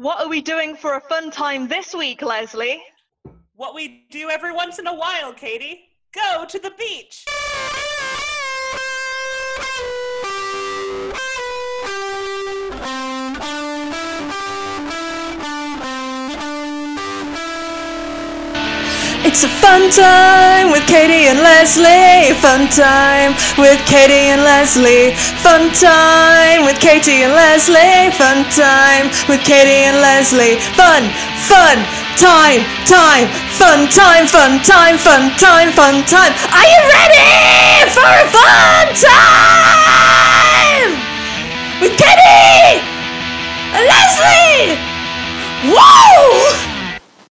What are we doing for a fun time this week, Leslie? What we do every once in a while, Katie. Go to the beach. It's a fun time with Katie and Leslie. Fun time with Katie and Leslie. Fun time with Katie and Leslie. Fun time with Katie and Leslie. Fun, fun time, time, fun time, fun time, fun time, fun time. Are you ready for a fun time with Katie and Leslie? Whoa!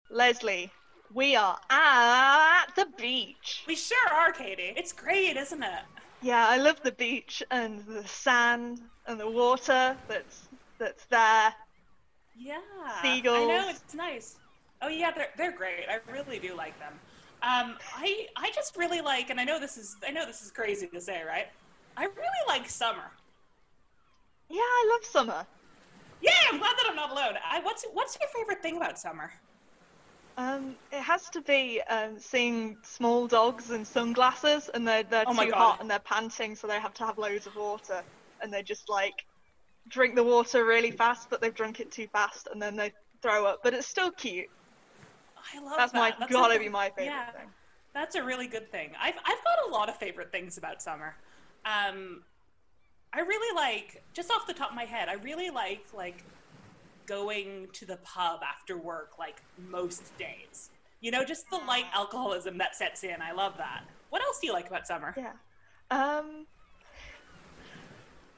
Leslie, we are at the beach. We sure are, Katie. It's great, isn't it? Yeah, I love the beach and the sand and the water that's that's there. Yeah. Seagulls. I know it's nice. Oh yeah, they're they're great. I really do like them. Um, I I just really like, and I know this is I know this is crazy to say, right? I really like summer. Yeah, I love summer. Yeah, I'm glad that I'm not alone. I, what's what's your favorite thing about summer? Um, it has to be um, seeing small dogs in sunglasses, and they're they're Oh too hot and they're panting, so they have to have loads of water, and they just like drink the water really fast, but they've drunk it too fast, and then they throw up. But it's still cute. I love That's that. my That's gotta a- be my favorite yeah, thing. That's a really good thing. I've I've got a lot of favorite things about summer. Um, I really like just off the top of my head. I really like like going to the pub after work, like most days. You know, just the light alcoholism that sets in. I love that. What else do you like about summer? Yeah. Um,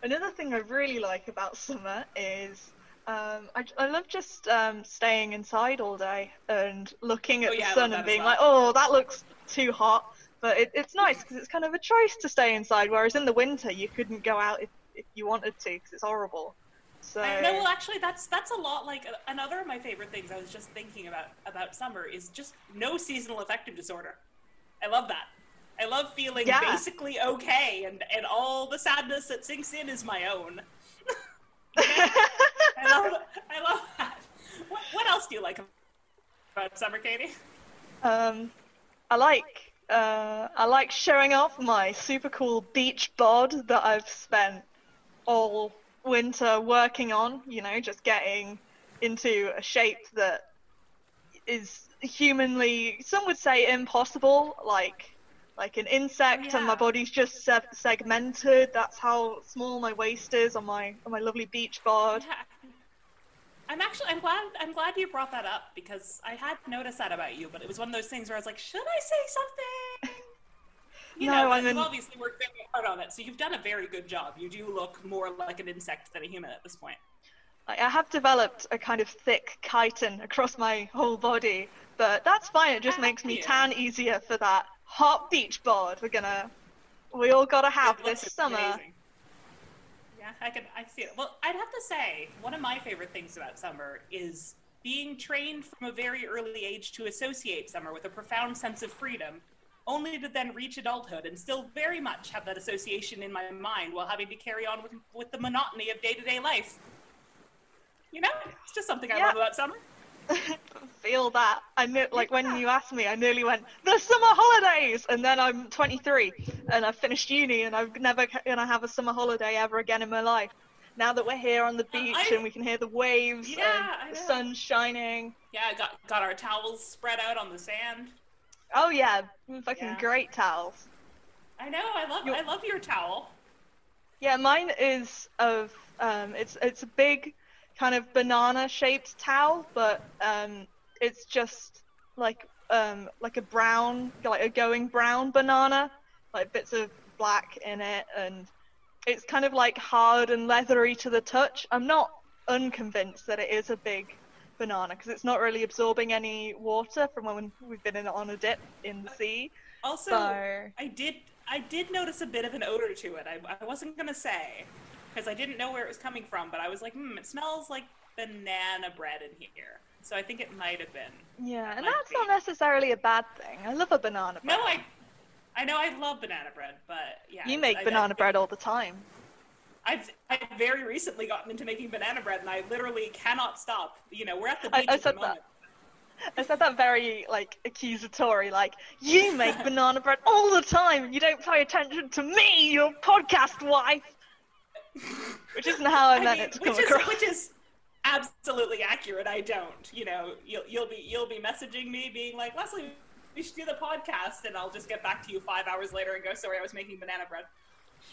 another thing I really like about summer is um, I, I love just um, staying inside all day and looking at Oh, yeah, the sun and being well. like, oh, that looks too hot. But it, it's nice because it's kind of a choice to stay inside, whereas in the winter you couldn't go out if, if you wanted to because it's horrible. So I know. Well, actually, that's that's a lot like another of my favorite things. I was just thinking about about summer is just no seasonal affective disorder. I love that. I love feeling Yeah. basically okay, and and all the sadness that sinks in is my own. I love I love that. What, what else do you like about summer, Katie? Um, I like uh, I like showing off my super cool beach bod that I've spent all winter working on. You know, just getting into a shape that is humanly, some would say, impossible. Like like an insect, and my body's just se- segmented. That's how small my waist is on my on my lovely beach bod. Yeah. I'm actually I'm glad I'm glad you brought that up because I had noticed that about you, but it was one of those things where I was like, should I say something? You No, know, you've obviously worked very hard on it, so you've done a very good job. You do look more like an insect than a human at this point. I have developed a kind of thick chitin across my whole body, but that's fine. It just Ah, makes me yeah. tan easier for that hot beach board. We're gonna, we all gotta have this summer. amazing. Yeah, I can I see it. Well, I'd have to say one of my favorite things about summer is being trained from a very early age to associate summer with a profound sense of freedom, only to then reach adulthood and still very much have that association in my mind while having to carry on with, with the monotony of day to day life. You know, it's just something I Yeah. love about summer. Feel that. I knew, like when you asked me, I nearly went the summer holidays, and then I'm 23 and I've finished uni and I'm never gonna have a summer holiday ever again in my life. Now that we're here on the beach I- and we can hear the waves Yeah, and the sun shining. Yeah, got got our towels spread out on the sand. Oh yeah, fucking Yeah. great towels. I know, I love You- I love your towel. Yeah, mine is of um, it's it's a big kind of banana shaped towel, but um, it's just like um, like a brown, like a going brown banana, like bits of black in it, and it's kind of like hard and leathery to the touch. I'm not unconvinced that it is a big banana because it's not really absorbing any water from when we've been in on a dip in the sea. Also, So- I did I did notice a bit of an odor to it. I, I wasn't gonna say because I didn't know where it was coming from, but I was like, hmm, it smells like banana bread in here. So I think it might have been. Yeah, and that's be. not necessarily a bad thing. I love a banana bread. No, I I know I love banana bread, but yeah. You make I- I banana think- bread all the time. I've I've very recently gotten into making banana bread, and I literally cannot stop. You know, we're at the I- beach I the said that. I said that very like accusatory, like you make banana bread all the time. And you don't pay attention to me, your podcast wife. Which isn't how I, I meant mean, it to which come is across. which is absolutely accurate. I don't. You know, you'll you'll be you'll be messaging me being like, Leslie, we should do the podcast, and I'll just get back to you five hours later and go, sorry, I was making banana bread.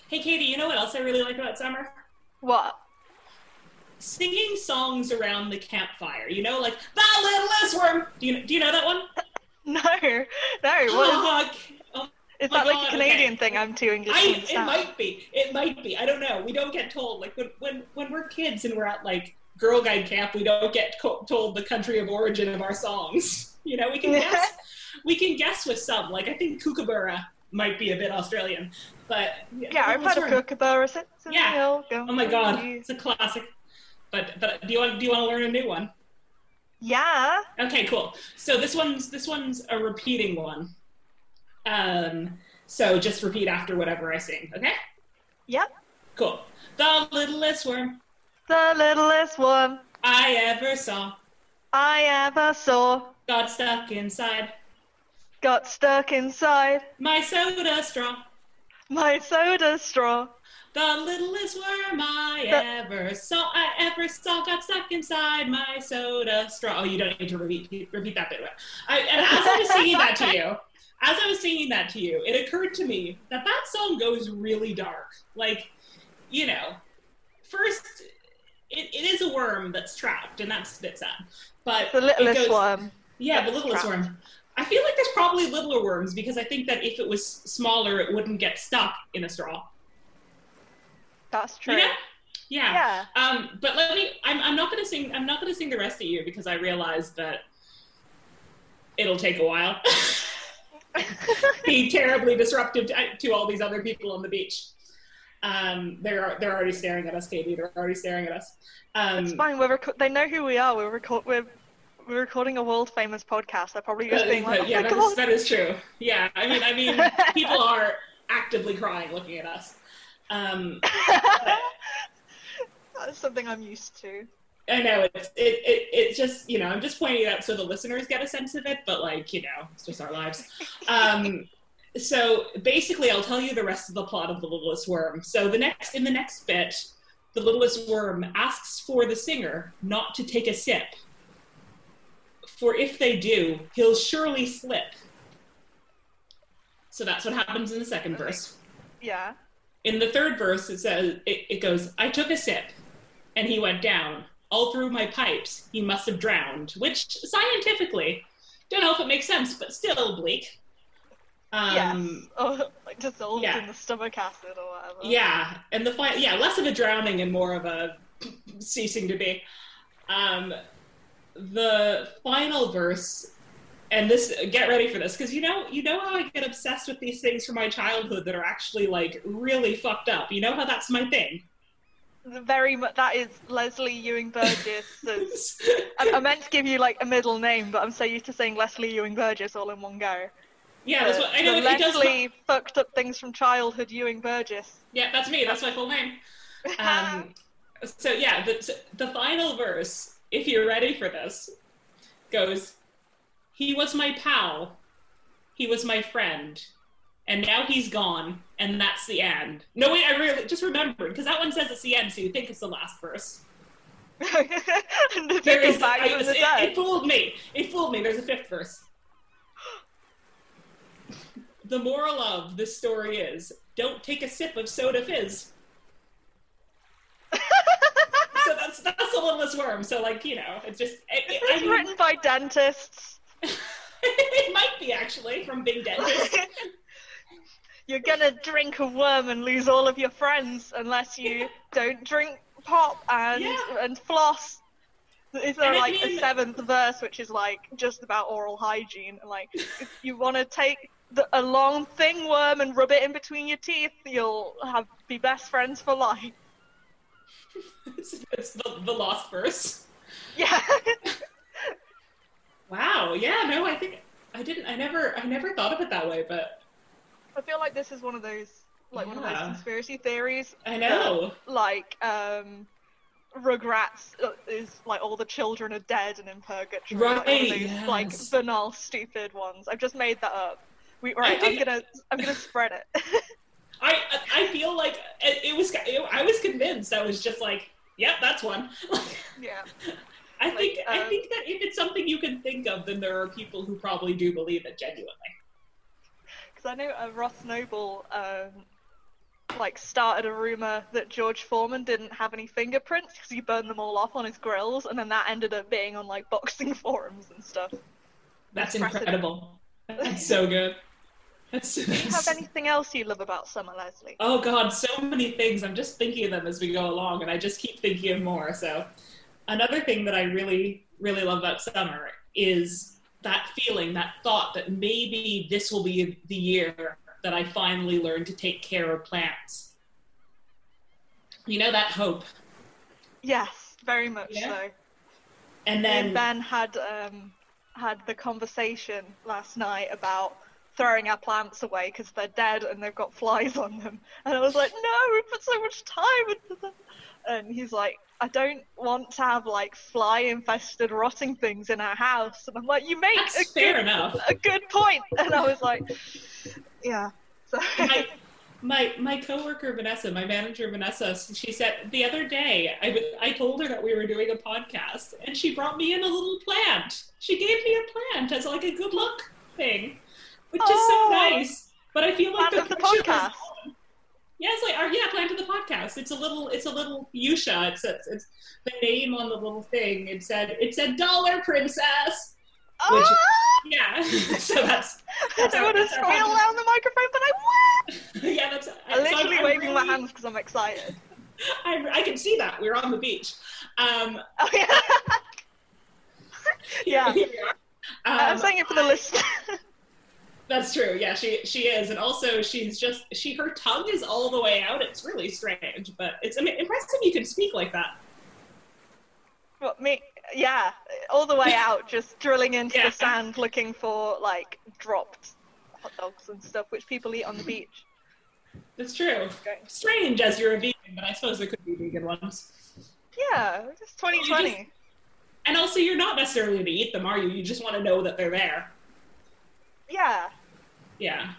Hey, Katie, you know what else I really like about summer? What? Singing songs around the campfire. You know, like the littlest worm. Do you do you know that one? No, no. What is, Oh. Oh, is that like God, a Canadian okay. thing? I'm too English I, it might be. It might be. I don't know. We don't get told. Like when when when we're kids and we're at like Girl Guide camp, we don't get co- told the country of origin of our songs. You know, we can guess. we can guess with some. Like I think Kookaburra might be a bit Australian, but Yeah, I've of Worm. Kookaburra. Sits in Yeah. hill, Oh my god, it's a classic. But but do you want do you want to learn a new one? Yeah. Okay, cool. So this one's this one's a repeating one. Um, so just repeat after whatever I sing. Okay. Yep. Cool. The littlest worm The littlest worm I ever saw I ever saw got stuck inside got stuck inside my soda straw. My soda straw. The littlest worm I ever saw, I ever saw, got stuck inside my soda straw. Oh, you don't need to repeat repeat that bit. I, and as I was singing that to you, as I was singing that to you, it occurred to me that that song goes really dark. Like, you know, first, it, it is a worm that's trapped, and that's a bit sad. But The littlest goes- worm. Yeah, the littlest trapped. worm. I feel like probably littler worms because I think that if it was smaller, it wouldn't get stuck in a straw. That's true. You know? Yeah. Yeah. Um, but let me. I'm, I'm not gonna sing. I'm not gonna sing the rest of you because I realize that it'll take a while. Be terribly disruptive to, to all these other people on the beach. Um, they're they're already staring at us, Katie. They're already staring at us. Um, It's fine. We're reco- they know who we are. We're record. We're we're recording a world famous podcast. They're probably just being like, oh yeah, that is, that is true. Yeah, I mean, I mean, people are actively crying looking at us. Um, That's something I'm used to. I know it's it, it it's just you know I'm just pointing it out so the listeners get a sense of it, but like you know it's just our lives. Um, so basically, I'll tell you the rest of the plot of the Littlest Worm. So the next in the next bit, the Littlest Worm asks for the singer not to take a sip, for if they do, he'll surely slip. So that's what happens in the second verse. Yeah. In the third verse, it says it, it goes, "I took a sip, and he went down. All through my pipes, he must have drowned." Which scientifically, don't know if it makes sense, but still bleak. Um, yes. Or like dissolved yeah. in the stomach acid or whatever. Yeah, and the fi- yeah, less of a drowning and more of a ceasing to be. Um, the final verse, and this get ready for this because you know you know how I get obsessed with these things from my childhood that are actually like really fucked up. You know how that's my thing. Very much. That is Leslie Ewing Burgess. I, I meant to give you like a middle name, but I'm so used to saying Leslie Ewing Burgess all in one go. yeah, that's what I know. it does. Leslie fucked up things from childhood Ewing Burgess. Yeah, that's me. That's my full name. Um, so yeah, the, the final verse, if you're ready for this, goes, "He was my pal, he was my friend, and now he's gone, and that's the end." No, wait, I really just remembered because that one says it's the end, so you think it's the last verse. the There is, I- it, it fooled me. It fooled me. There's a fifth verse. The moral of this story is: don't take a sip of soda fizz. so that's that's a littlest worm. So like you know, it's just it, it, I It's mean, written by dentists. it might be actually from Big Dentist. You're gonna drink a worm and lose all of your friends unless you don't drink pop and Yeah. and floss. Is there And I like mean- a seventh verse which is like just about oral hygiene and like if you want to take the, a long thing worm and rub it in between your teeth, you'll have be best friends for life. it's the, the lost verse. Yeah. Wow. Yeah. No, I think I didn't. I never. I never thought of it that way. But I feel like this is one of those like one of those conspiracy theories. I know. Like um, Rugrats uh, is like all the children are dead and in purgatory. like, Right, those, Like banal, stupid ones. I've just made that up. We right. think- I'm gonna I'm gonna spread it. I I feel like it, it was. I was convinced. I was just like, yep, that's one. yeah. I Like, think I uh, think that if it's something you can think of, then there are people who probably do believe it genuinely. Because I know uh, Ross Noble um, like started a rumor that George Foreman didn't have any fingerprints because he burned them all off on his grills, and then that ended up being on like boxing forums and stuff. That's incredible. That's so good. Do you have anything else you love about summer, Leslie? Oh God, so many things. I'm just thinking of them as we go along, and I just keep thinking of more. So, another thing that I really, really love about summer is that feeling, that thought that maybe this will be the year that I finally learn to take care of plants. You know that hope, Yes, very much Yeah. so. and Me and then Ben had um, had the conversation last night about throwing our plants away because they're dead and they've got flies on them. And I was like, no, we put so much time into them. And he's like, I don't want to have like fly infested rotting things in our house. And I'm like, you make a fair good, enough. a good point. And I was like, yeah. So my my my coworker Vanessa, my manager Vanessa, she said the other day I I told her that we were doing a podcast, and she brought me in a little plant. She gave me a plant as like a good luck thing, which is so Oh. nice. But I feel like the was podcast. on. Yeah, it's like oh, yeah, plant of the podcast. It's a little it's a little fuchsia. It's, it's it's the name on the little thing. It said it said dollar princess. Which- Ah! Yeah, so that's I that's our- want to squeal on the microphone, but I will. yeah, that's. I'm so literally I'm waving my really- hands because I'm excited. I, I can see that. We're on the beach. Um, Oh yeah. yeah. we are. I'm Um, saying it for the listener. That's true. Yeah, she she is, and also she's just she her tongue is all the way out. It's really strange, but it's I mean, impressive you can speak like that. What me? Yeah, all the way out, just drilling into Yeah. the sand, looking for like dropped hot dogs and stuff, which people eat on the beach. That's true. Okay. Strange as you're a vegan, but I suppose there could be vegan ones. Yeah, it's 2020. And also, you're not necessarily going to eat them, are you? You just want to know that they're there. Yeah. Yeah.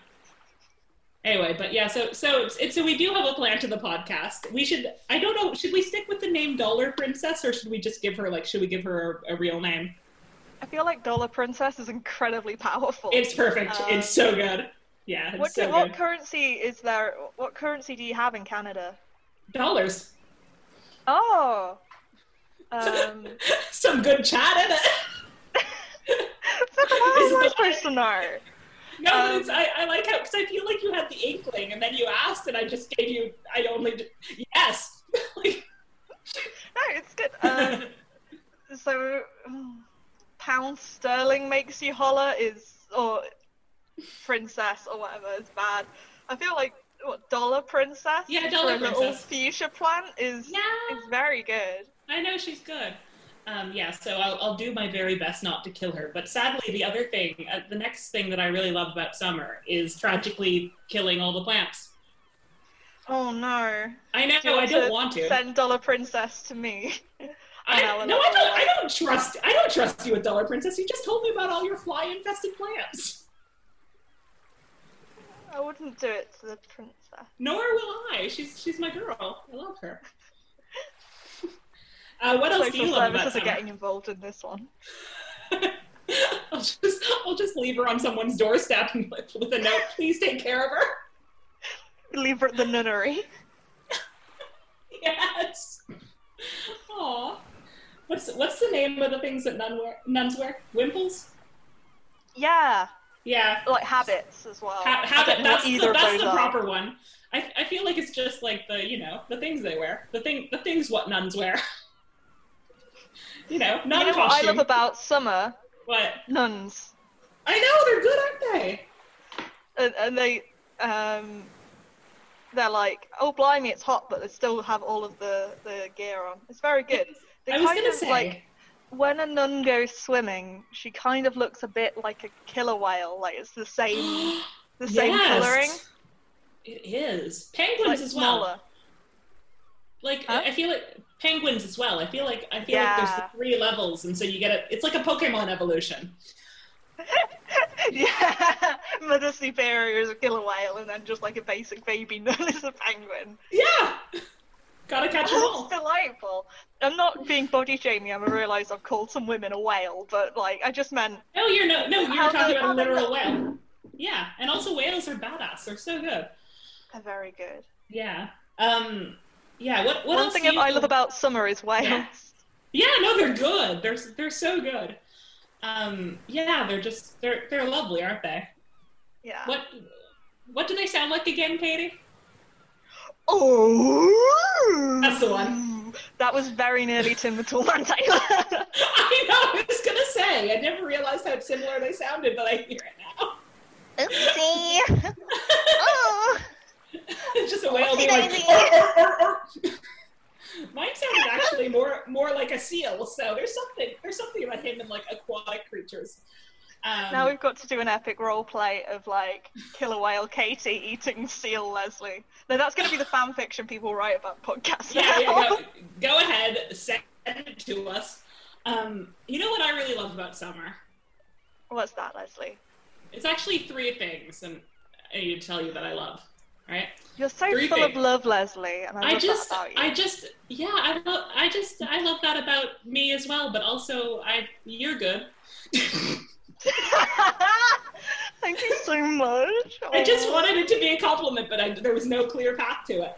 Anyway, but yeah, so so so we do have a plan to the podcast. We should I don't know, should we stick with the name Dollar Princess or should we just give her like should we give her a, a real name? I feel like Dollar Princess is incredibly powerful. It's perfect. Um, it's so good. Yeah, it's what, so what good. currency is there? What currency do you have in Canada? Dollars. Oh. Um, Some good chat in it. fuck, how am I supposed to know? No, Um, but it's I, I like how because I feel like you had the inkling and then you asked and I just gave you I only yes. like, No, it's good. Um, so, pound sterling makes you holler is, or princess or whatever is bad. I feel like what dollar princess Yeah, for dollar a little princess. fuchsia plant is yeah. is very good. I know she's good. Um, yeah, so I'll, I'll do my very best not to kill her. But sadly, the other thing, uh, the next thing that I really love about summer is tragically killing all the plants. Oh no! I know, Do I don't want to. Send dollar princess to me. I, no, I don't. I don't trust. I don't trust you with Dollar Princess. You just told me about all your fly-infested plants. I wouldn't do it to the princess. Nor will I. She's she's my girl. I love her. Uh, what else do Social you love about services are getting involved in this one. I'll just I'll just leave her on someone's doorstep with with a note. Please take care of her. Leave her at the nunnery. Yes. Aw. What's what's the name of the things that nun wear, nuns wear? Wimples. Yeah, Yeah. like habits as well. Ha- habit. That's the, that's the are. proper one. I, I feel like it's just like the you know the things they wear. The thing the things what nuns wear. you know, You know what I love about summer? what? Nuns. I know they're good, aren't they? And, and they, um, they're like, oh blimey, it's hot, but they still have all of the, the gear on. It's very good. They I was kind gonna of, say. like, when a nun goes swimming, she kind of looks a bit like a killer whale. Like it's the same, the same Yes. coloring. It is penguins like as well. smaller. Like Huh? I feel like penguins as well. I feel like I feel like there's the three levels, and so you get a. It's like a Pokemon evolution. yeah, Mother Superior is a killer whale, and then just like a basic baby known as a penguin. Yeah, gotta catch them all. delightful. I'm not being body shaming. I realise I've called some women a whale, but like I just meant No, you're no, no, you're talking the- about a the- literal whale. Yeah, and also whales are badass. They're so good. they're very good. Yeah. Um. Yeah. What? What One else thing you- I love about summer is whales. Yeah. Yeah. No, they're good. They're they're so good. Um. Yeah. They're just they're they're lovely, aren't they? Yeah. What? What do they sound like again, Katie? Oh, That's the one. That was very nearly Tim the Toolman Taylor. I know. I was gonna say. I never realized how similar they sounded, but I hear it now. Oopsie. oh. It's just a whale being like. Oopsie "Arr, arr, arr, arr." Mine sounded actually more more like a seal. So there's something there's something about him and like aquatic creatures. Um, Now we've got to do an epic role play of like killer whale Katie eating seal Leslie. No, that's going to be the fan fiction people write about podcasts. yeah, yeah. Go, go ahead, send it to us. Um, you know what I really love about summer? What's that, Leslie? It's actually three things, and I need to tell you that I love. Right? You're so Three full of love, Leslie, and I love just, that about you. I just, yeah, I love, I just, I love that about me as well. But also, I, you're good. Thank you so much. I just wanted it to be a compliment, but I, there was no clear path to it.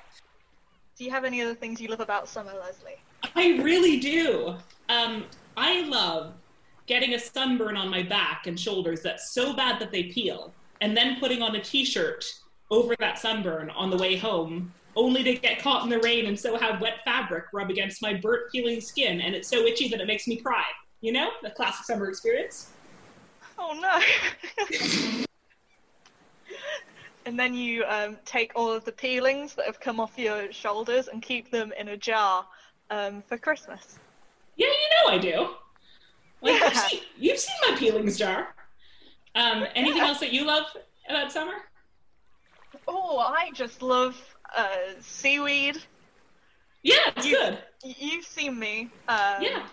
Do you have any other things you love about summer, Leslie? I really do. Um, I love getting a sunburn on my back and shoulders that's so bad that they peel, and then putting on a t-shirt over that sunburn on the way home, only to get caught in the rain and so have wet fabric rub against my burnt, peeling skin, and it's so itchy that it makes me cry. You know, the classic summer experience. Oh no. and then you um, take all of the peelings that have come off your shoulders and keep them in a jar um, for Christmas. Yeah, you know I do. Like, Yeah. you've, seen, you've seen my peelings jar. Um, anything else that you love about summer? Oh, I just love uh, seaweed. Yeah, it's You- good. You've seen me. Um, Yeah.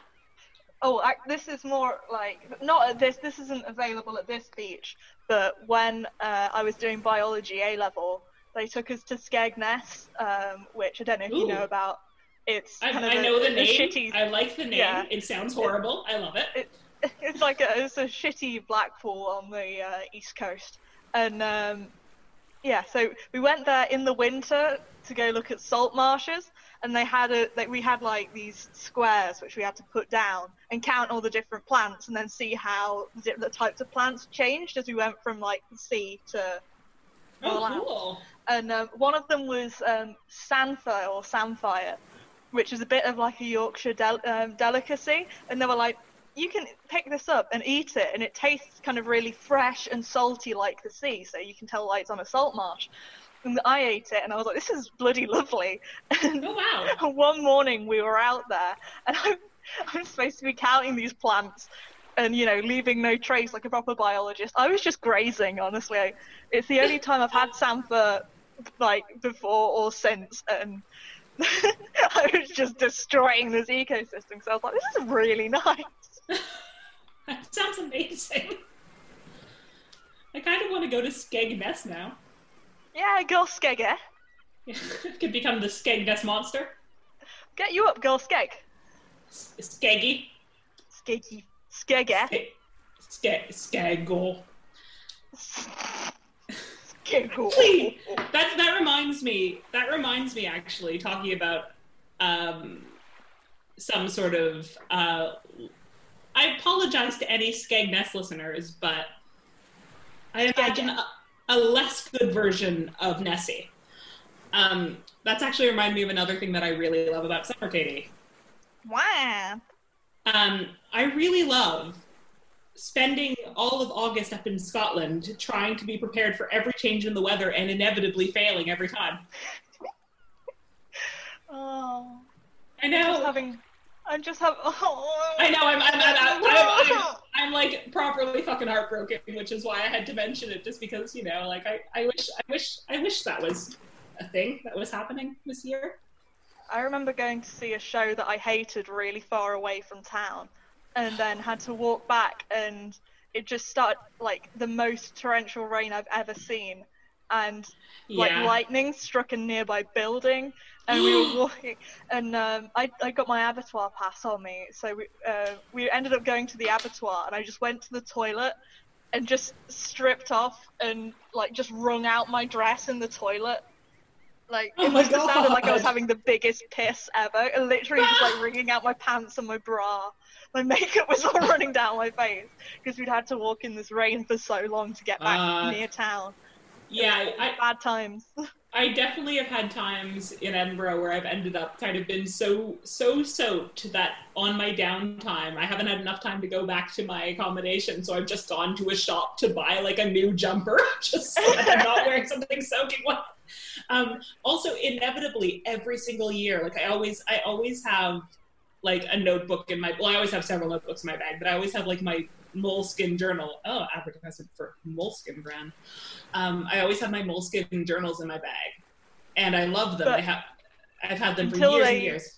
Oh, I, this is more like not at this. This isn't available at this beach. But when uh, I was doing biology A level, they took us to Skegness, um, which I don't know if you know about. It's I, kind of I a- know the name. shitty I like the name. Yeah. It sounds horrible. I love it. it's like a it's a shitty Blackpool on the uh, east coast, and um, yeah, so we went there in the winter to go look at salt marshes, and they had a like we had like these squares which we had to put down and count all the different plants, and then see how the, types of plants changed as we went from like the sea to Oh, cool. and um, one of them was um, samphire or samphire, which is a bit of like a Yorkshire del- um, delicacy. And they were like, you can pick this up and eat it, and it tastes kind of really fresh and salty like the sea, so you can tell like it's on a salt marsh. And I ate it, and I was like, this is bloody lovely. And Oh, wow. one morning we were out there, and I'm, I'm supposed to be counting these plants and, you know, leaving no trace like a proper biologist. I was just grazing, honestly. It's the only time I've had samphire, like, before or since, and I was just destroying this ecosystem. So I was like, this is really nice. That sounds amazing. I kind of want to go to Skegness now. Yeah, girl skegger. Could become the Skegness monster. Get you up, girl skeg. S- Skeggy. Skeggy. Skegger. Ske- Ske- Skeggle. Skeggle. Please. That that reminds me. That reminds me actually talking about um, some sort of. Uh, I apologize to any Skegness listeners, but I imagine a, a less good version of Nessie. Um, that's actually reminded me of another thing that I really love about summer, Katie. Wow. Um, I really love spending all of August up in Scotland trying to be prepared for every change in the weather and inevitably failing every time. Oh. I know. having. I'm just having. Oh. I know. I'm. I'm. I'm, I'm, I'm, I'm, I'm like properly fucking heartbroken, which is why I had to mention it, just because you know, like I, I wish, I wish, I wish that was a thing that was happening this year. I remember going to see a show that I hated really far away from town, and then had to walk back, and it just started like the most torrential rain I've ever seen, and like Yeah. lightning struck a nearby building, and we were walking, and um, I I got my abattoir pass on me, so we uh, we ended up going to the abattoir, and I just went to the toilet. And just stripped off and like just wrung out my dress in the toilet. Like Oh it must have sounded like I was having the biggest piss ever. And literally just like wringing out my pants and my bra. My makeup was all running down my face because we'd had to walk in this rain for so long to get back Uh, near town. Yeah, I, Bad times. I definitely have had times in Edinburgh where I've ended up kind of been so so soaked that on my downtime I haven't had enough time to go back to my accommodation, so I've just gone to a shop to buy like a new jumper, just so that I'm not wearing something soaking wet. Um, also, inevitably, every single year, like I always I always have like a notebook in my well, I always have several notebooks in my bag, but I always have like my Moleskine journal. Oh, advertisement for Moleskine brand. Um, I always have my Moleskine journals in my bag, and I love them. But I have, I've had them for years they- and years.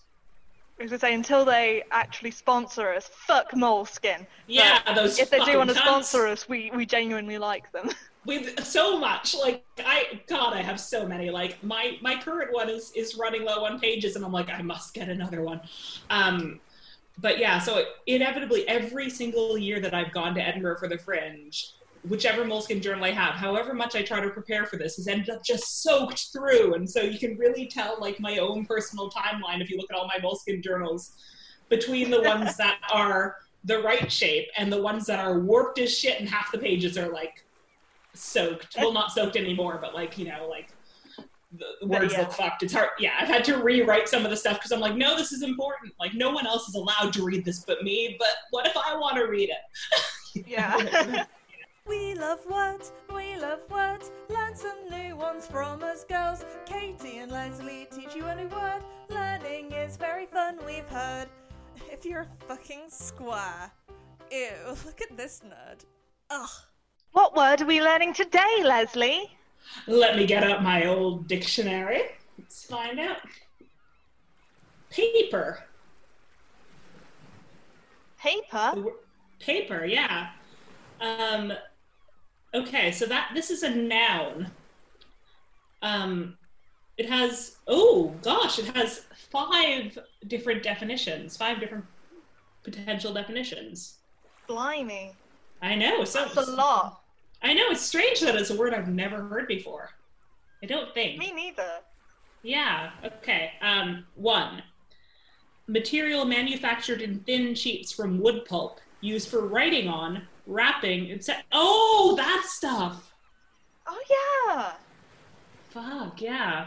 I was gonna say until they actually sponsor us, fuck Moleskine. Yeah, those. If they do want to sponsor us, we we genuinely like them. with so much like i god i have so many like my my current one is is running low on pages and i'm like i must get another one um but yeah so inevitably every single year that i've gone to edinburgh for the fringe whichever Moleskine journal i have however much i try to prepare for this has ended up just soaked through and so you can really tell like my own personal timeline if you look at all my Moleskine journals between the ones that are the right shape and the ones that are warped as shit and half the pages are like soaked. Well, not soaked anymore, but like you know, like the the words yeah. look fucked. It's hard. Yeah, I've had to rewrite some of the stuff because I'm like, no, this is important. Like no one else is allowed to read this but me. But what if I want to read it? Yeah. We love words, we love words. Learn some new ones from us girls. Katie and Leslie teach you a new word. Learning is very fun, we've heard. If you're a fucking square. Ew, look at this nerd. Ugh. what word are we learning today, Leslie? Let me get out my old dictionary. Let's find out. Paper. Paper. Paper, yeah. Um, okay, so that this is a noun. Um, it has oh gosh, it has five different definitions, five different potential definitions. Blimey. I know, so That's a lot. I know it's strange that it's a word I've never heard before. I don't think. Me neither. Yeah. Okay. Um, one. Material manufactured in thin sheets from wood pulp, used for writing on, wrapping, etc. Oh, that stuff. Oh yeah. Fuck yeah.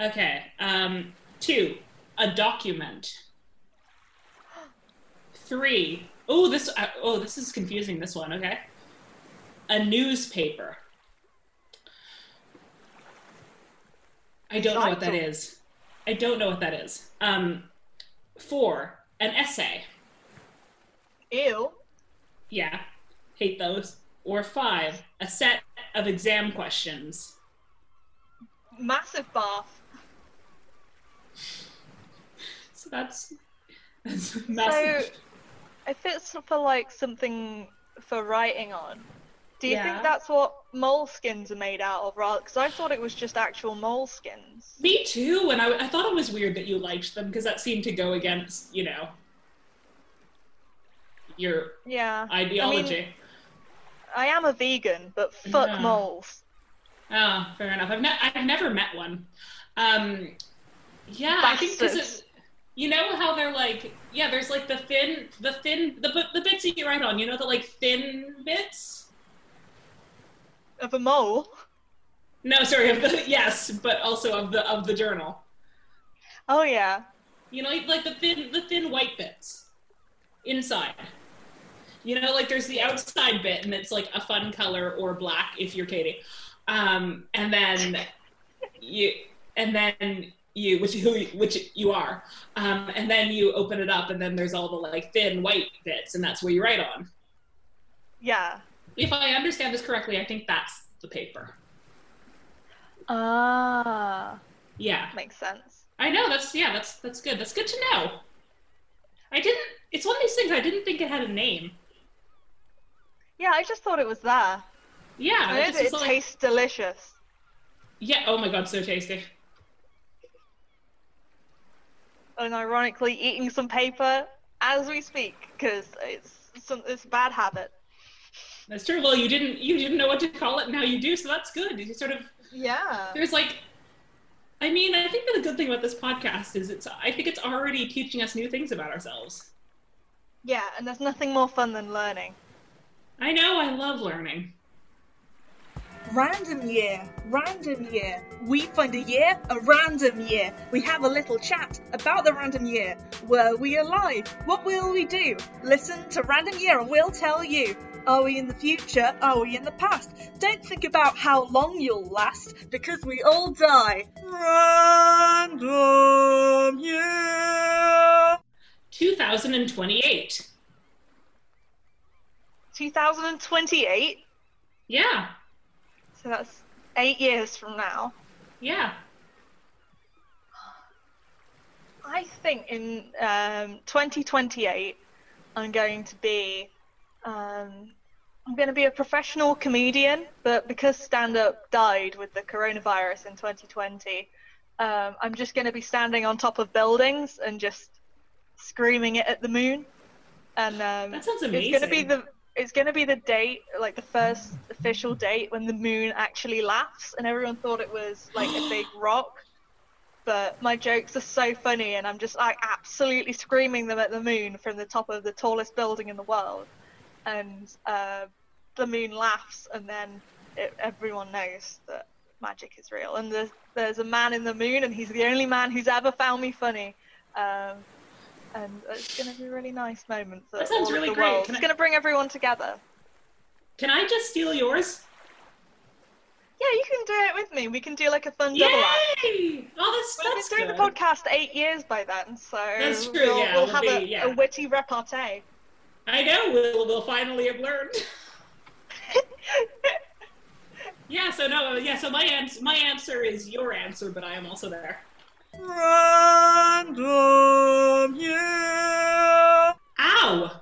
Okay. Um, two. A document. Three. Oh, this. Uh, oh, this is confusing. This one. Okay. A newspaper. I don't know what that is. I don't know what that is. Um, four. An essay. Ew. Yeah, hate those. Or five. A set of exam questions. Massive bath. So that's that's massive. If it's for like something for writing on, do you Yeah. think that's what moleskins are made out of? Rather, because I thought it was just actual moleskins. Me too. And I, I thought it was weird that you liked them because that seemed to go against, you know, your Yeah. ideology. I am a vegan, but fuck Yeah. moles. oh, fair enough. I've, ne- I've never met one. Um, yeah, I think because Bastards. you know how they're like, yeah, there's like the thin, the thin, the the bits that you write on. You know the like thin bits. Of a mole. No, sorry, of the yes, but also of the of the journal. Oh yeah. You know, like the thin the thin white bits inside. You know, like there's the outside bit, and it's like a fun color or black if you're Katie, um, and then you and then you which who which you are, um, and then you open it up, and then there's all the like thin white bits, and that's where you write on. Yeah. If I understand this correctly, I think that's the paper. Ah, Yeah. makes sense. I know that's yeah, that's that's good. That's good to know. I didn't it's one of these things I didn't think it had a name. Yeah, I just thought it was there. Yeah, I it know just that was it like- tastes delicious. Yeah, oh my god, so tasty. And ironically, eating some paper as we speak because it's some it's a bad habit. That's true. Well, you didn't you didn't know what to call it, and now you do, so that's good. You sort of Yeah. there's like I mean, I think that the good thing about this podcast is it's I think it's already teaching us new things about ourselves. Yeah, and there's nothing more fun than learning. I know I love learning. Random year, random year. We find a year, a random year. We have a little chat about the random year. Were we alive? What will we do? Listen to random year and we'll tell you. Are we in the future? Are we in the past? Don't think about how long you'll last because we all die. Random year. 2028. 2028. Yeah. So that's eight years from now. Yeah. I think in um, 2028, I'm going to be, um, I'm going to be a professional comedian. But because stand-up died with the coronavirus in 2020, um, I'm just going to be standing on top of buildings and just screaming it at the moon. And um, That sounds amazing. it's going to be the it's going to be the date, like the first official date when the moon actually laughs, and everyone thought it was like a big rock. But my jokes are so funny, and I'm just like absolutely screaming them at the moon from the top of the tallest building in the world, and uh, the moon laughs, and then it, everyone knows that magic is real. And there's there's a man in the moon, and he's the only man who's ever found me funny. Um, and it's going to be a really nice moment for That sounds really great. It's I- going to bring everyone together. Can I just steal yours? Yeah, you can do it with me. We can do like a fun double act. Yay! Oh, that's We've that's been doing good. the podcast eight years by then, so That's true, we'll, yeah, we'll we'll have be- a, yeah. a witty repartee. I know. We'll we'll finally have learned. Yeah. So no. Yeah. So my answer my answer is your answer, but I am also there. Random year. Ow!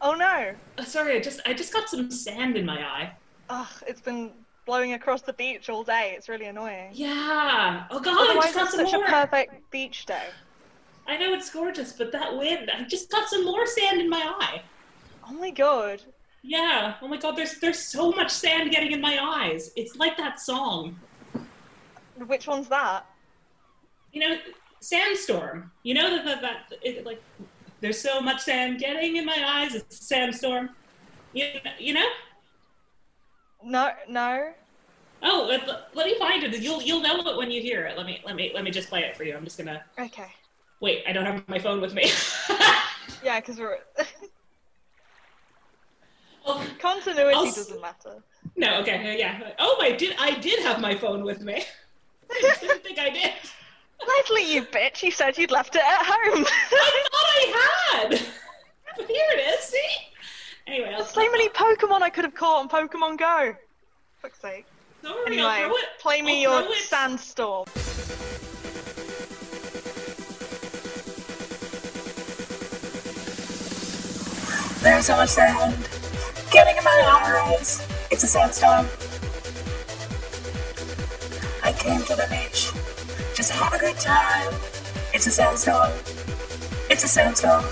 oh no! Uh, sorry. I just I just got some sand in my eye. Ugh, it's been blowing across the beach all day. It's really annoying. Yeah. Oh god. I Otherwise, just got it's some such more. a perfect beach day. I know it's gorgeous, but that wind. I just got some more sand in my eye. Oh my god. Yeah. Oh my god. There's there's so much sand getting in my eyes. It's like that song. Which one's that? you know, sandstorm. You know that that, that it, like there's so much sand getting in my eyes. It's a sandstorm. You, you know? No, no. Oh, let, let me find it. You'll you'll know it when you hear it. Let me let me let me just play it for you. I'm just gonna Okay. Wait. I don't have my phone with me. Yeah, because we're oh, continuity I'll doesn't matter. no, okay, yeah. Oh, I did. I did have my phone with me. I didn't think I did. Leslie, you bitch! You said you'd left it at home. I thought I had. But here it is. See. Anyway, I'll There's so many Pokemon I could have caught on Pokemon Go. Fuck's sake. I'll Anyway, play me I'll your sandstorm. There's so much sand getting in my eyes. It's a sandstorm. I came to the beach. Just have a good time. It's a sandstorm. It's a sandstorm.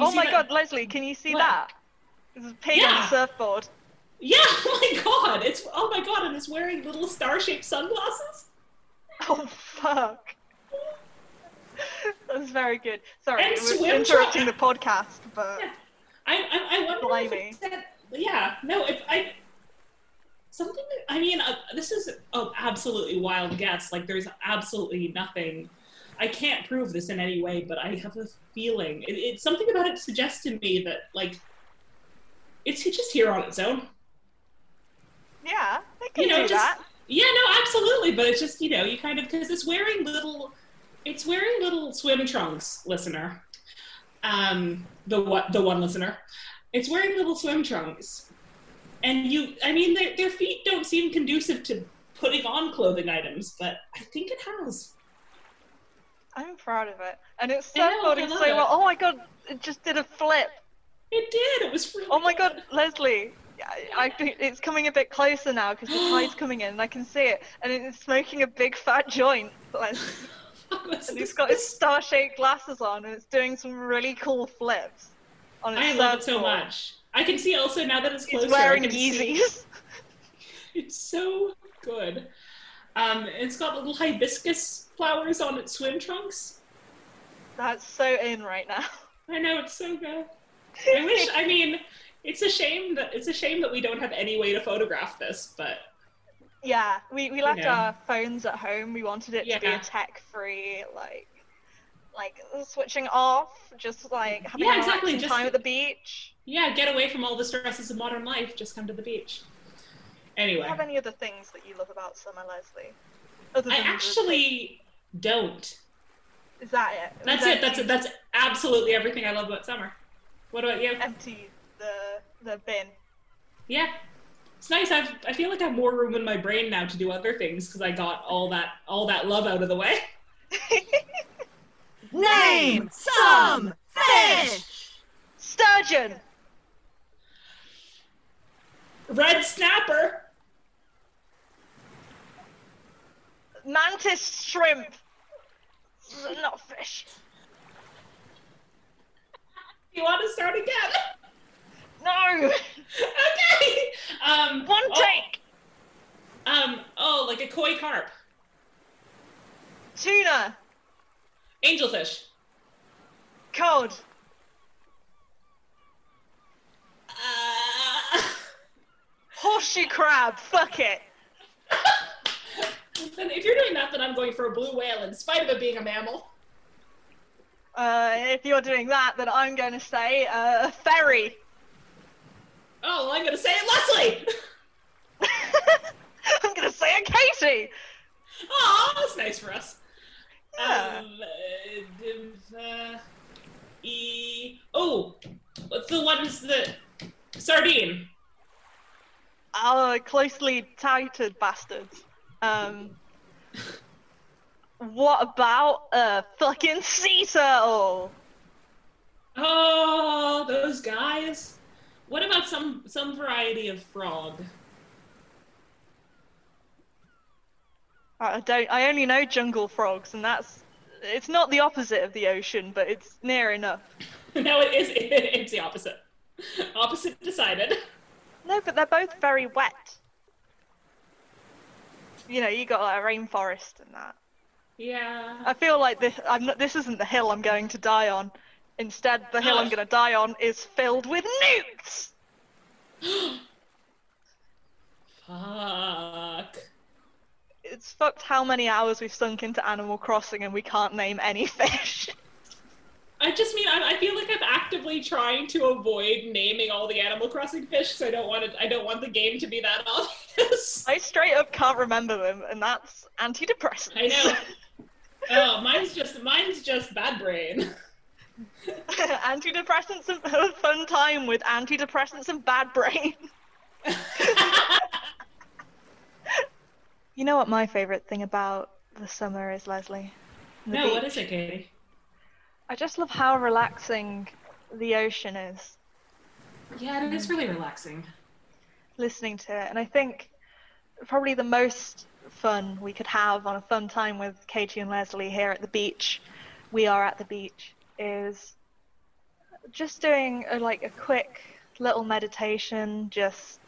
Oh my that? god, Leslie, can you see What? that? There's a pig on Yeah. the surfboard. Yeah, oh my god, it's oh my god, and it's wearing little star-shaped sunglasses. Oh fuck. That was very good. Sorry, And it interrupting the podcast, but Yeah. I I, I wonder Blimey. it's that, yeah, no, if I something. I mean, uh, this is an absolutely wild guess. Like, there's absolutely nothing. I can't prove this in any way, but I have a feeling it, it's something about it suggests to me that like it's just here on its own. yeah, they can You know, do just that. Yeah, no, absolutely. But it's just you know you kind of because it's wearing little, it's wearing little swim trunks, listener. Um, the what the one listener, it's wearing little swim trunks, and you, I mean, their their feet don't seem conducive to putting on clothing items, but I think it has. I'm proud of it, and it's I know, surfboarding I love so well. Oh my god, it just did a flip. It did. It was. Really Oh my god, Leslie. I, I think it's coming a bit closer now because the tide's coming in and I can see it, and it's smoking a big fat joint. And he's got his star-shaped glasses on, and it's doing some really cool flips. On its I love it so much. I can see also now that it's closer. It's wearing Yeezys. It's so good. Um, it's got little hibiscus flowers on its swim trunks. That's so in right now. I know it's so good. I wish. I mean, it's a shame that it's a shame that we don't have any way to photograph this, but Yeah, we, we left Yeah. our phones at home. We wanted it to be a tech-free, like, like switching off, just like having Yeah, exactly, just- time at the beach. yeah, get away from all the stresses of modern life. Just come to the beach. Anyway, do you have any other things that you love about summer, Leslie? I actually don't. is that it? That's that it. That's it. That's absolutely everything I love about summer. What about you? empty the the bin. Yeah. It's nice. I've, I feel like I have more room in my brain now to do other things because I got all that all that love out of the way. Name some fish. Sturgeon. Red snapper. Mantis shrimp. Not fish. You want to start again? No. okay. Um, One oh, take. Um. Oh, like a koi carp, Tuna. angelfish. Cod. Uh, Horseshoe crab. Fuck it. then if you're doing that, then I'm going for a blue whale, in spite of it being a mammal. Uh, if you're doing that, then I'm going to say uh, a ferry. Oh, I'm gonna say it, Leslie. I'm to say it, Katie. Oh, that's nice for us. Yeah. Um, uh, uh, e. Oh, what's the ones that sardine? Our closely touted bastards. Um, what about a fucking sea turtle? Oh, those guys. What about some some variety of frog? I don't. I only know jungle frogs, and that's. It's not the opposite of the ocean, but it's near enough. no, it is. it's the opposite. Opposite decided. No, but they're both very wet. You know, you got like a rainforest and that. Yeah. I feel like this. I'm not. This isn't the hill I'm going to die on. Instead, the hill I'm going to die on is filled with nukes! Fuck. It's fucked how many hours we've sunk into Animal Crossing and we can't name any fish. I just mean I, I feel like I'm actively trying to avoid naming all the Animal Crossing fish because I don't want it. I don't want the game to be that obvious. I straight up can't remember them, and that's antidepressants. I know. Oh, mine's just mine's just bad brain. Antidepressants and have a fun time with antidepressants and bad brain. You know what my favorite thing about the summer is, Leslie? The no, what beach. is it, Katie? I just love how relaxing the ocean is. Yeah, it is really relaxing. listening to it. And I think probably the most fun we could have on a fun time with Katie and Leslie here at the beach, we are at the beach, is just doing a, like a quick little meditation, just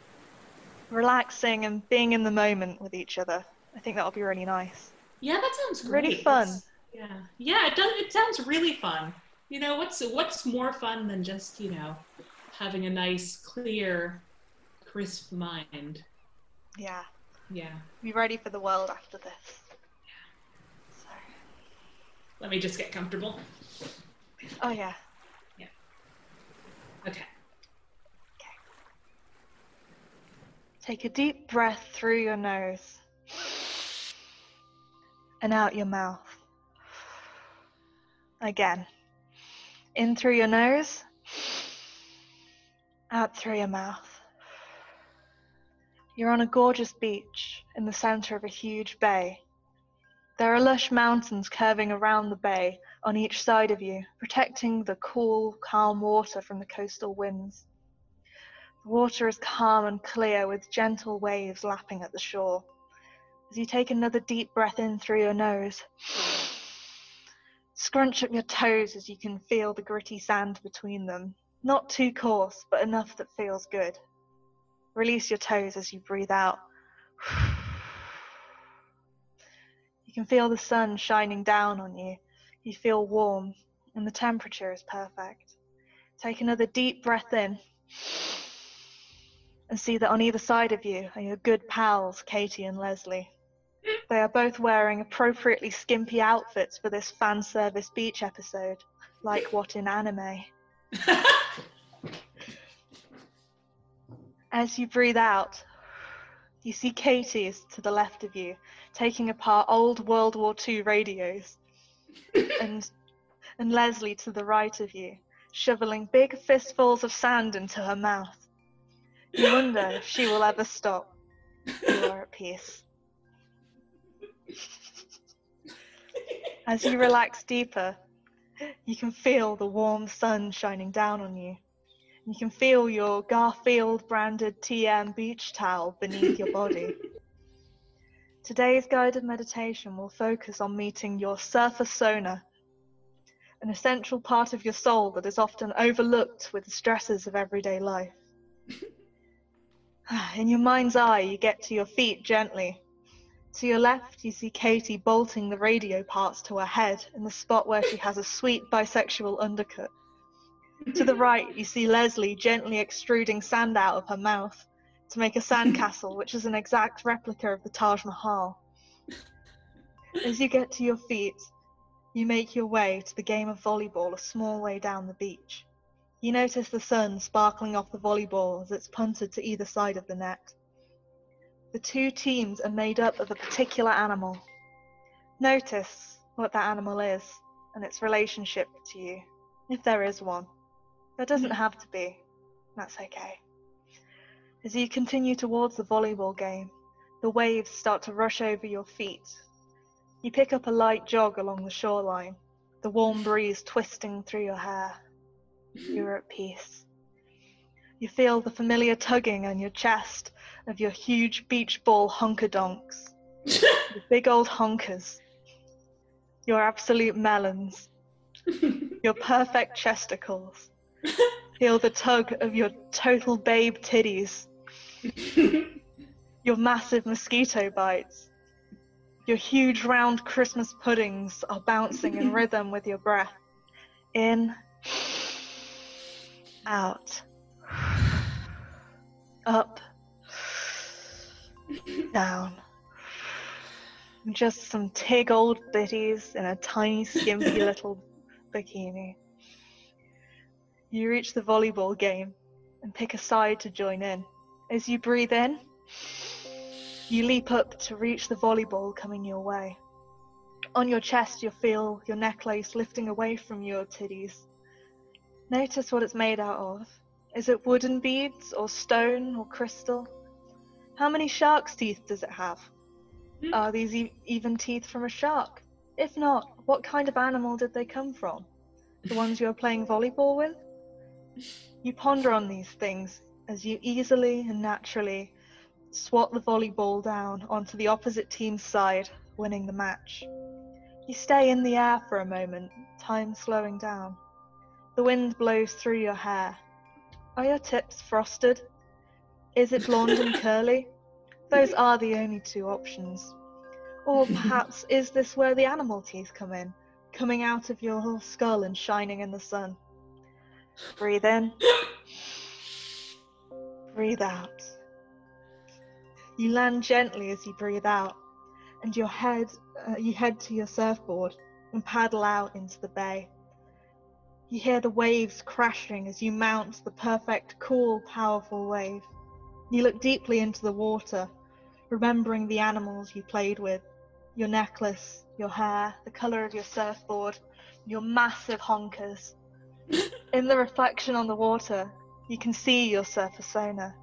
relaxing and being in the moment with each other. I think that'll be really nice. Yeah, that sounds great. Really fun. That's- Yeah, yeah, it does. It sounds really fun. You know, what's what's more fun than just you know having a nice, clear, crisp mind? Yeah. Yeah. Be ready for the world after this. So, Let me just get comfortable. Oh yeah. Yeah. Okay. Okay. Take a deep breath through your nose. and out your mouth. Again. In through your nose, out through your mouth. You're on a gorgeous beach in the center of a huge bay. There are lush mountains curving around the bay on each side of you, protecting the cool, calm water from the coastal winds. The water is calm and clear with gentle waves lapping at the shore. As you take another deep breath in through your nose, scrunch up your toes as you can feel the gritty sand between them. Not too coarse, but enough that feels good. Release your toes as you breathe out. You can feel the sun shining down on you. You feel warm, and the temperature is perfect. Take another deep breath in and see that on either side of you are your good pals, Katie and Leslie. They are both wearing appropriately skimpy outfits for this fan service beach episode, like what in anime. As you breathe out, you see Katie is to the left of you, taking apart old World War II radios, and and Leslie to the right of you, shoveling big fistfuls of sand into her mouth. You wonder if she will ever stop. You are at peace. As you relax deeper, you can feel the warm sun shining down on you. You can feel your Garfield branded TM beach towel beneath your body. Today's guided meditation will focus on meeting your surface sona, an essential part of your soul that is often overlooked with the stresses of everyday life. In your mind's eye, you get to your feet gently. To your left, you see Katie bolting the radio parts to her head in the spot where she has a sweet bisexual undercut. To the right, you see Leslie gently extruding sand out of her mouth to make a sandcastle, which is an exact replica of the Taj Mahal. As you get to your feet, you make your way to the game of volleyball a small way down the beach. You notice the sun sparkling off the volleyball as it's punted to either side of the net. The two teams are made up of a particular animal. Notice what that animal is and its relationship to you, if there is one. There doesn't have to be. That's okay. As you continue towards the volleyball game, the waves start to rush over your feet. You pick up a light jog along the shoreline, the warm breeze twisting through your hair. You're at peace. You feel the familiar tugging on your chest of your huge beach ball honkadonks, your big old honkers, your absolute melons, your perfect chesticles. Feel the tug of your total babe titties, your massive mosquito bites. Your huge round Christmas puddings are bouncing in rhythm with your breath. In, out, up, down. Just some tig old biddies in a tiny, skimpy little bikini. You reach the volleyball game and pick a side to join in. As you breathe in, you leap up to reach the volleyball coming your way. On your chest, you'll feel your necklace lifting away from your titties. Notice what it's made out of. Is it wooden beads, or stone, or crystal? How many shark's teeth does it have? Hmm. Are these e- even teeth from a shark? If not, what kind of animal did they come from? The ones you are playing volleyball with? You ponder on these things as you easily and naturally swat the volleyball down onto the opposite team's side, winning the match. You stay in the air for a moment, time slowing down. The wind blows through your hair. Are your tips frosted? Is it blonde and curly? Those are the only two options. Or perhaps is this where the animal teeth come in, coming out of your skull and shining in the sun? Breathe in. Breathe out. You land gently as you breathe out, and your head, uh, you head to your surfboard and paddle out into the bay. You hear the waves crashing as you mount the perfect, cool, powerful wave. You look deeply into the water, remembering the animals you played with, your necklace, your hair, the color of your surfboard, your massive honkers. In the reflection on the water, you can see your surfarsona.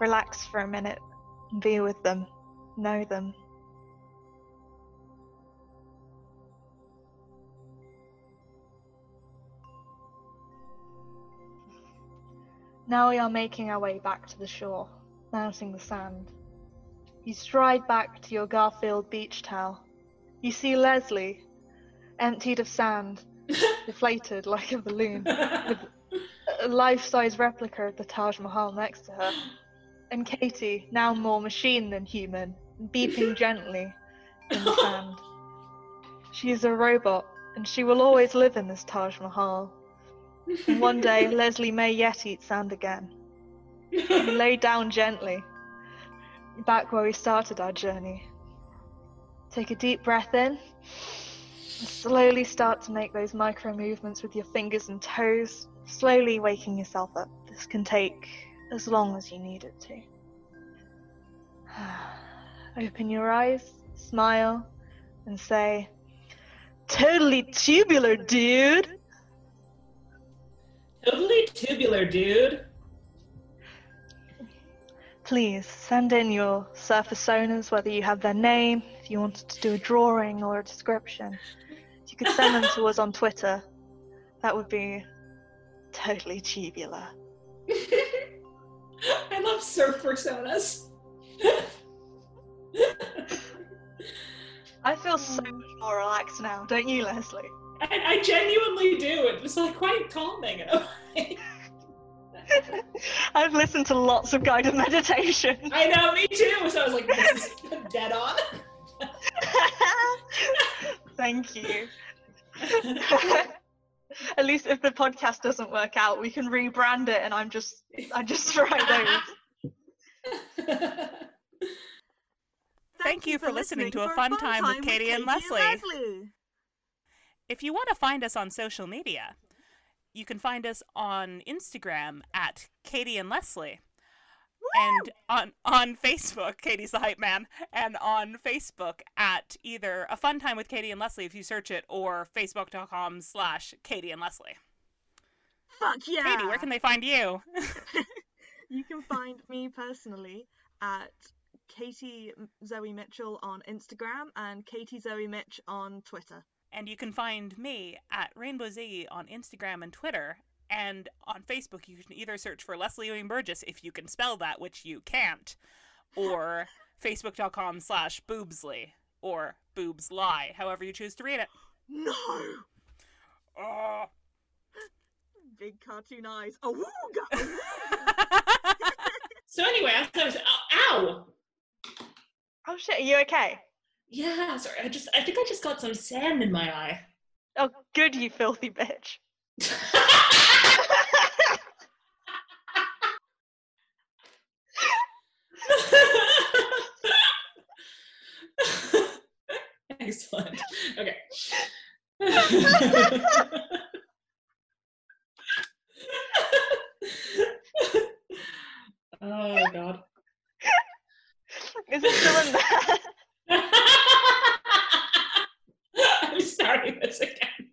Relax for a minute and be with them, know them. Now we are making our way back to the shore, mounting the sand. You stride back to your Garfield beach towel. You see Leslie, emptied of sand, deflated like a balloon, with a life size replica of the Taj Mahal next to her. And Katie, now more machine than human, beeping gently in the sand. She is a robot, and she will always live in this Taj Mahal. And one day, Leslie may yet eat sand again. We lay down gently, back where we started our journey. Take a deep breath in. And slowly start to make those micro movements with your fingers and toes, slowly waking yourself up. This can take as long as you need it to. Open your eyes, smile, and say, Totally tubular, dude! Totally tubular, dude. Please send in your surface owners, whether you have their name, if you wanted to do a drawing or a description. If you could send them to us on Twitter, that would be totally tubular. I love surf personas. I feel so much more relaxed now, don't you, Leslie? I, I genuinely do. It was like quite calming in a way. I've listened to lots of guided meditation. I know, me too. So I was like, this is dead on. Thank you. At least if the podcast doesn't work out, we can rebrand it and I'm just I just write those. Thank you for listening to A Fun Time with Katie and Leslie. If you want to find us on social media, you can find us on Instagram at Katie and Leslie. And on on Facebook, Katie's the hype man, and on Facebook at either a fun time with Katie and Leslie if you search it, or facebook.com slash Katie and Leslie. Fuck yeah! Katie, where can they find you? You can find me personally at Katie Zoe Mitchell on Instagram and Katie Zoe Mitch on Twitter. And you can find me at Rainbow Z on Instagram and Twitter. And on Facebook, you can either search for Leslie Ewing Burgess if you can spell that, which you can't, or facebook.com slash boobsley or boobs lie, however you choose to read it. No! Oh. Big cartoon eyes. Oh, go! so anyway, I was, ow, ow! Oh shit, are you okay? Yeah, sorry. I just, I think I just got some sand in my eye. Oh good you filthy bitch. Excellent. Okay. oh god. Is it still in there? I'm starting this again.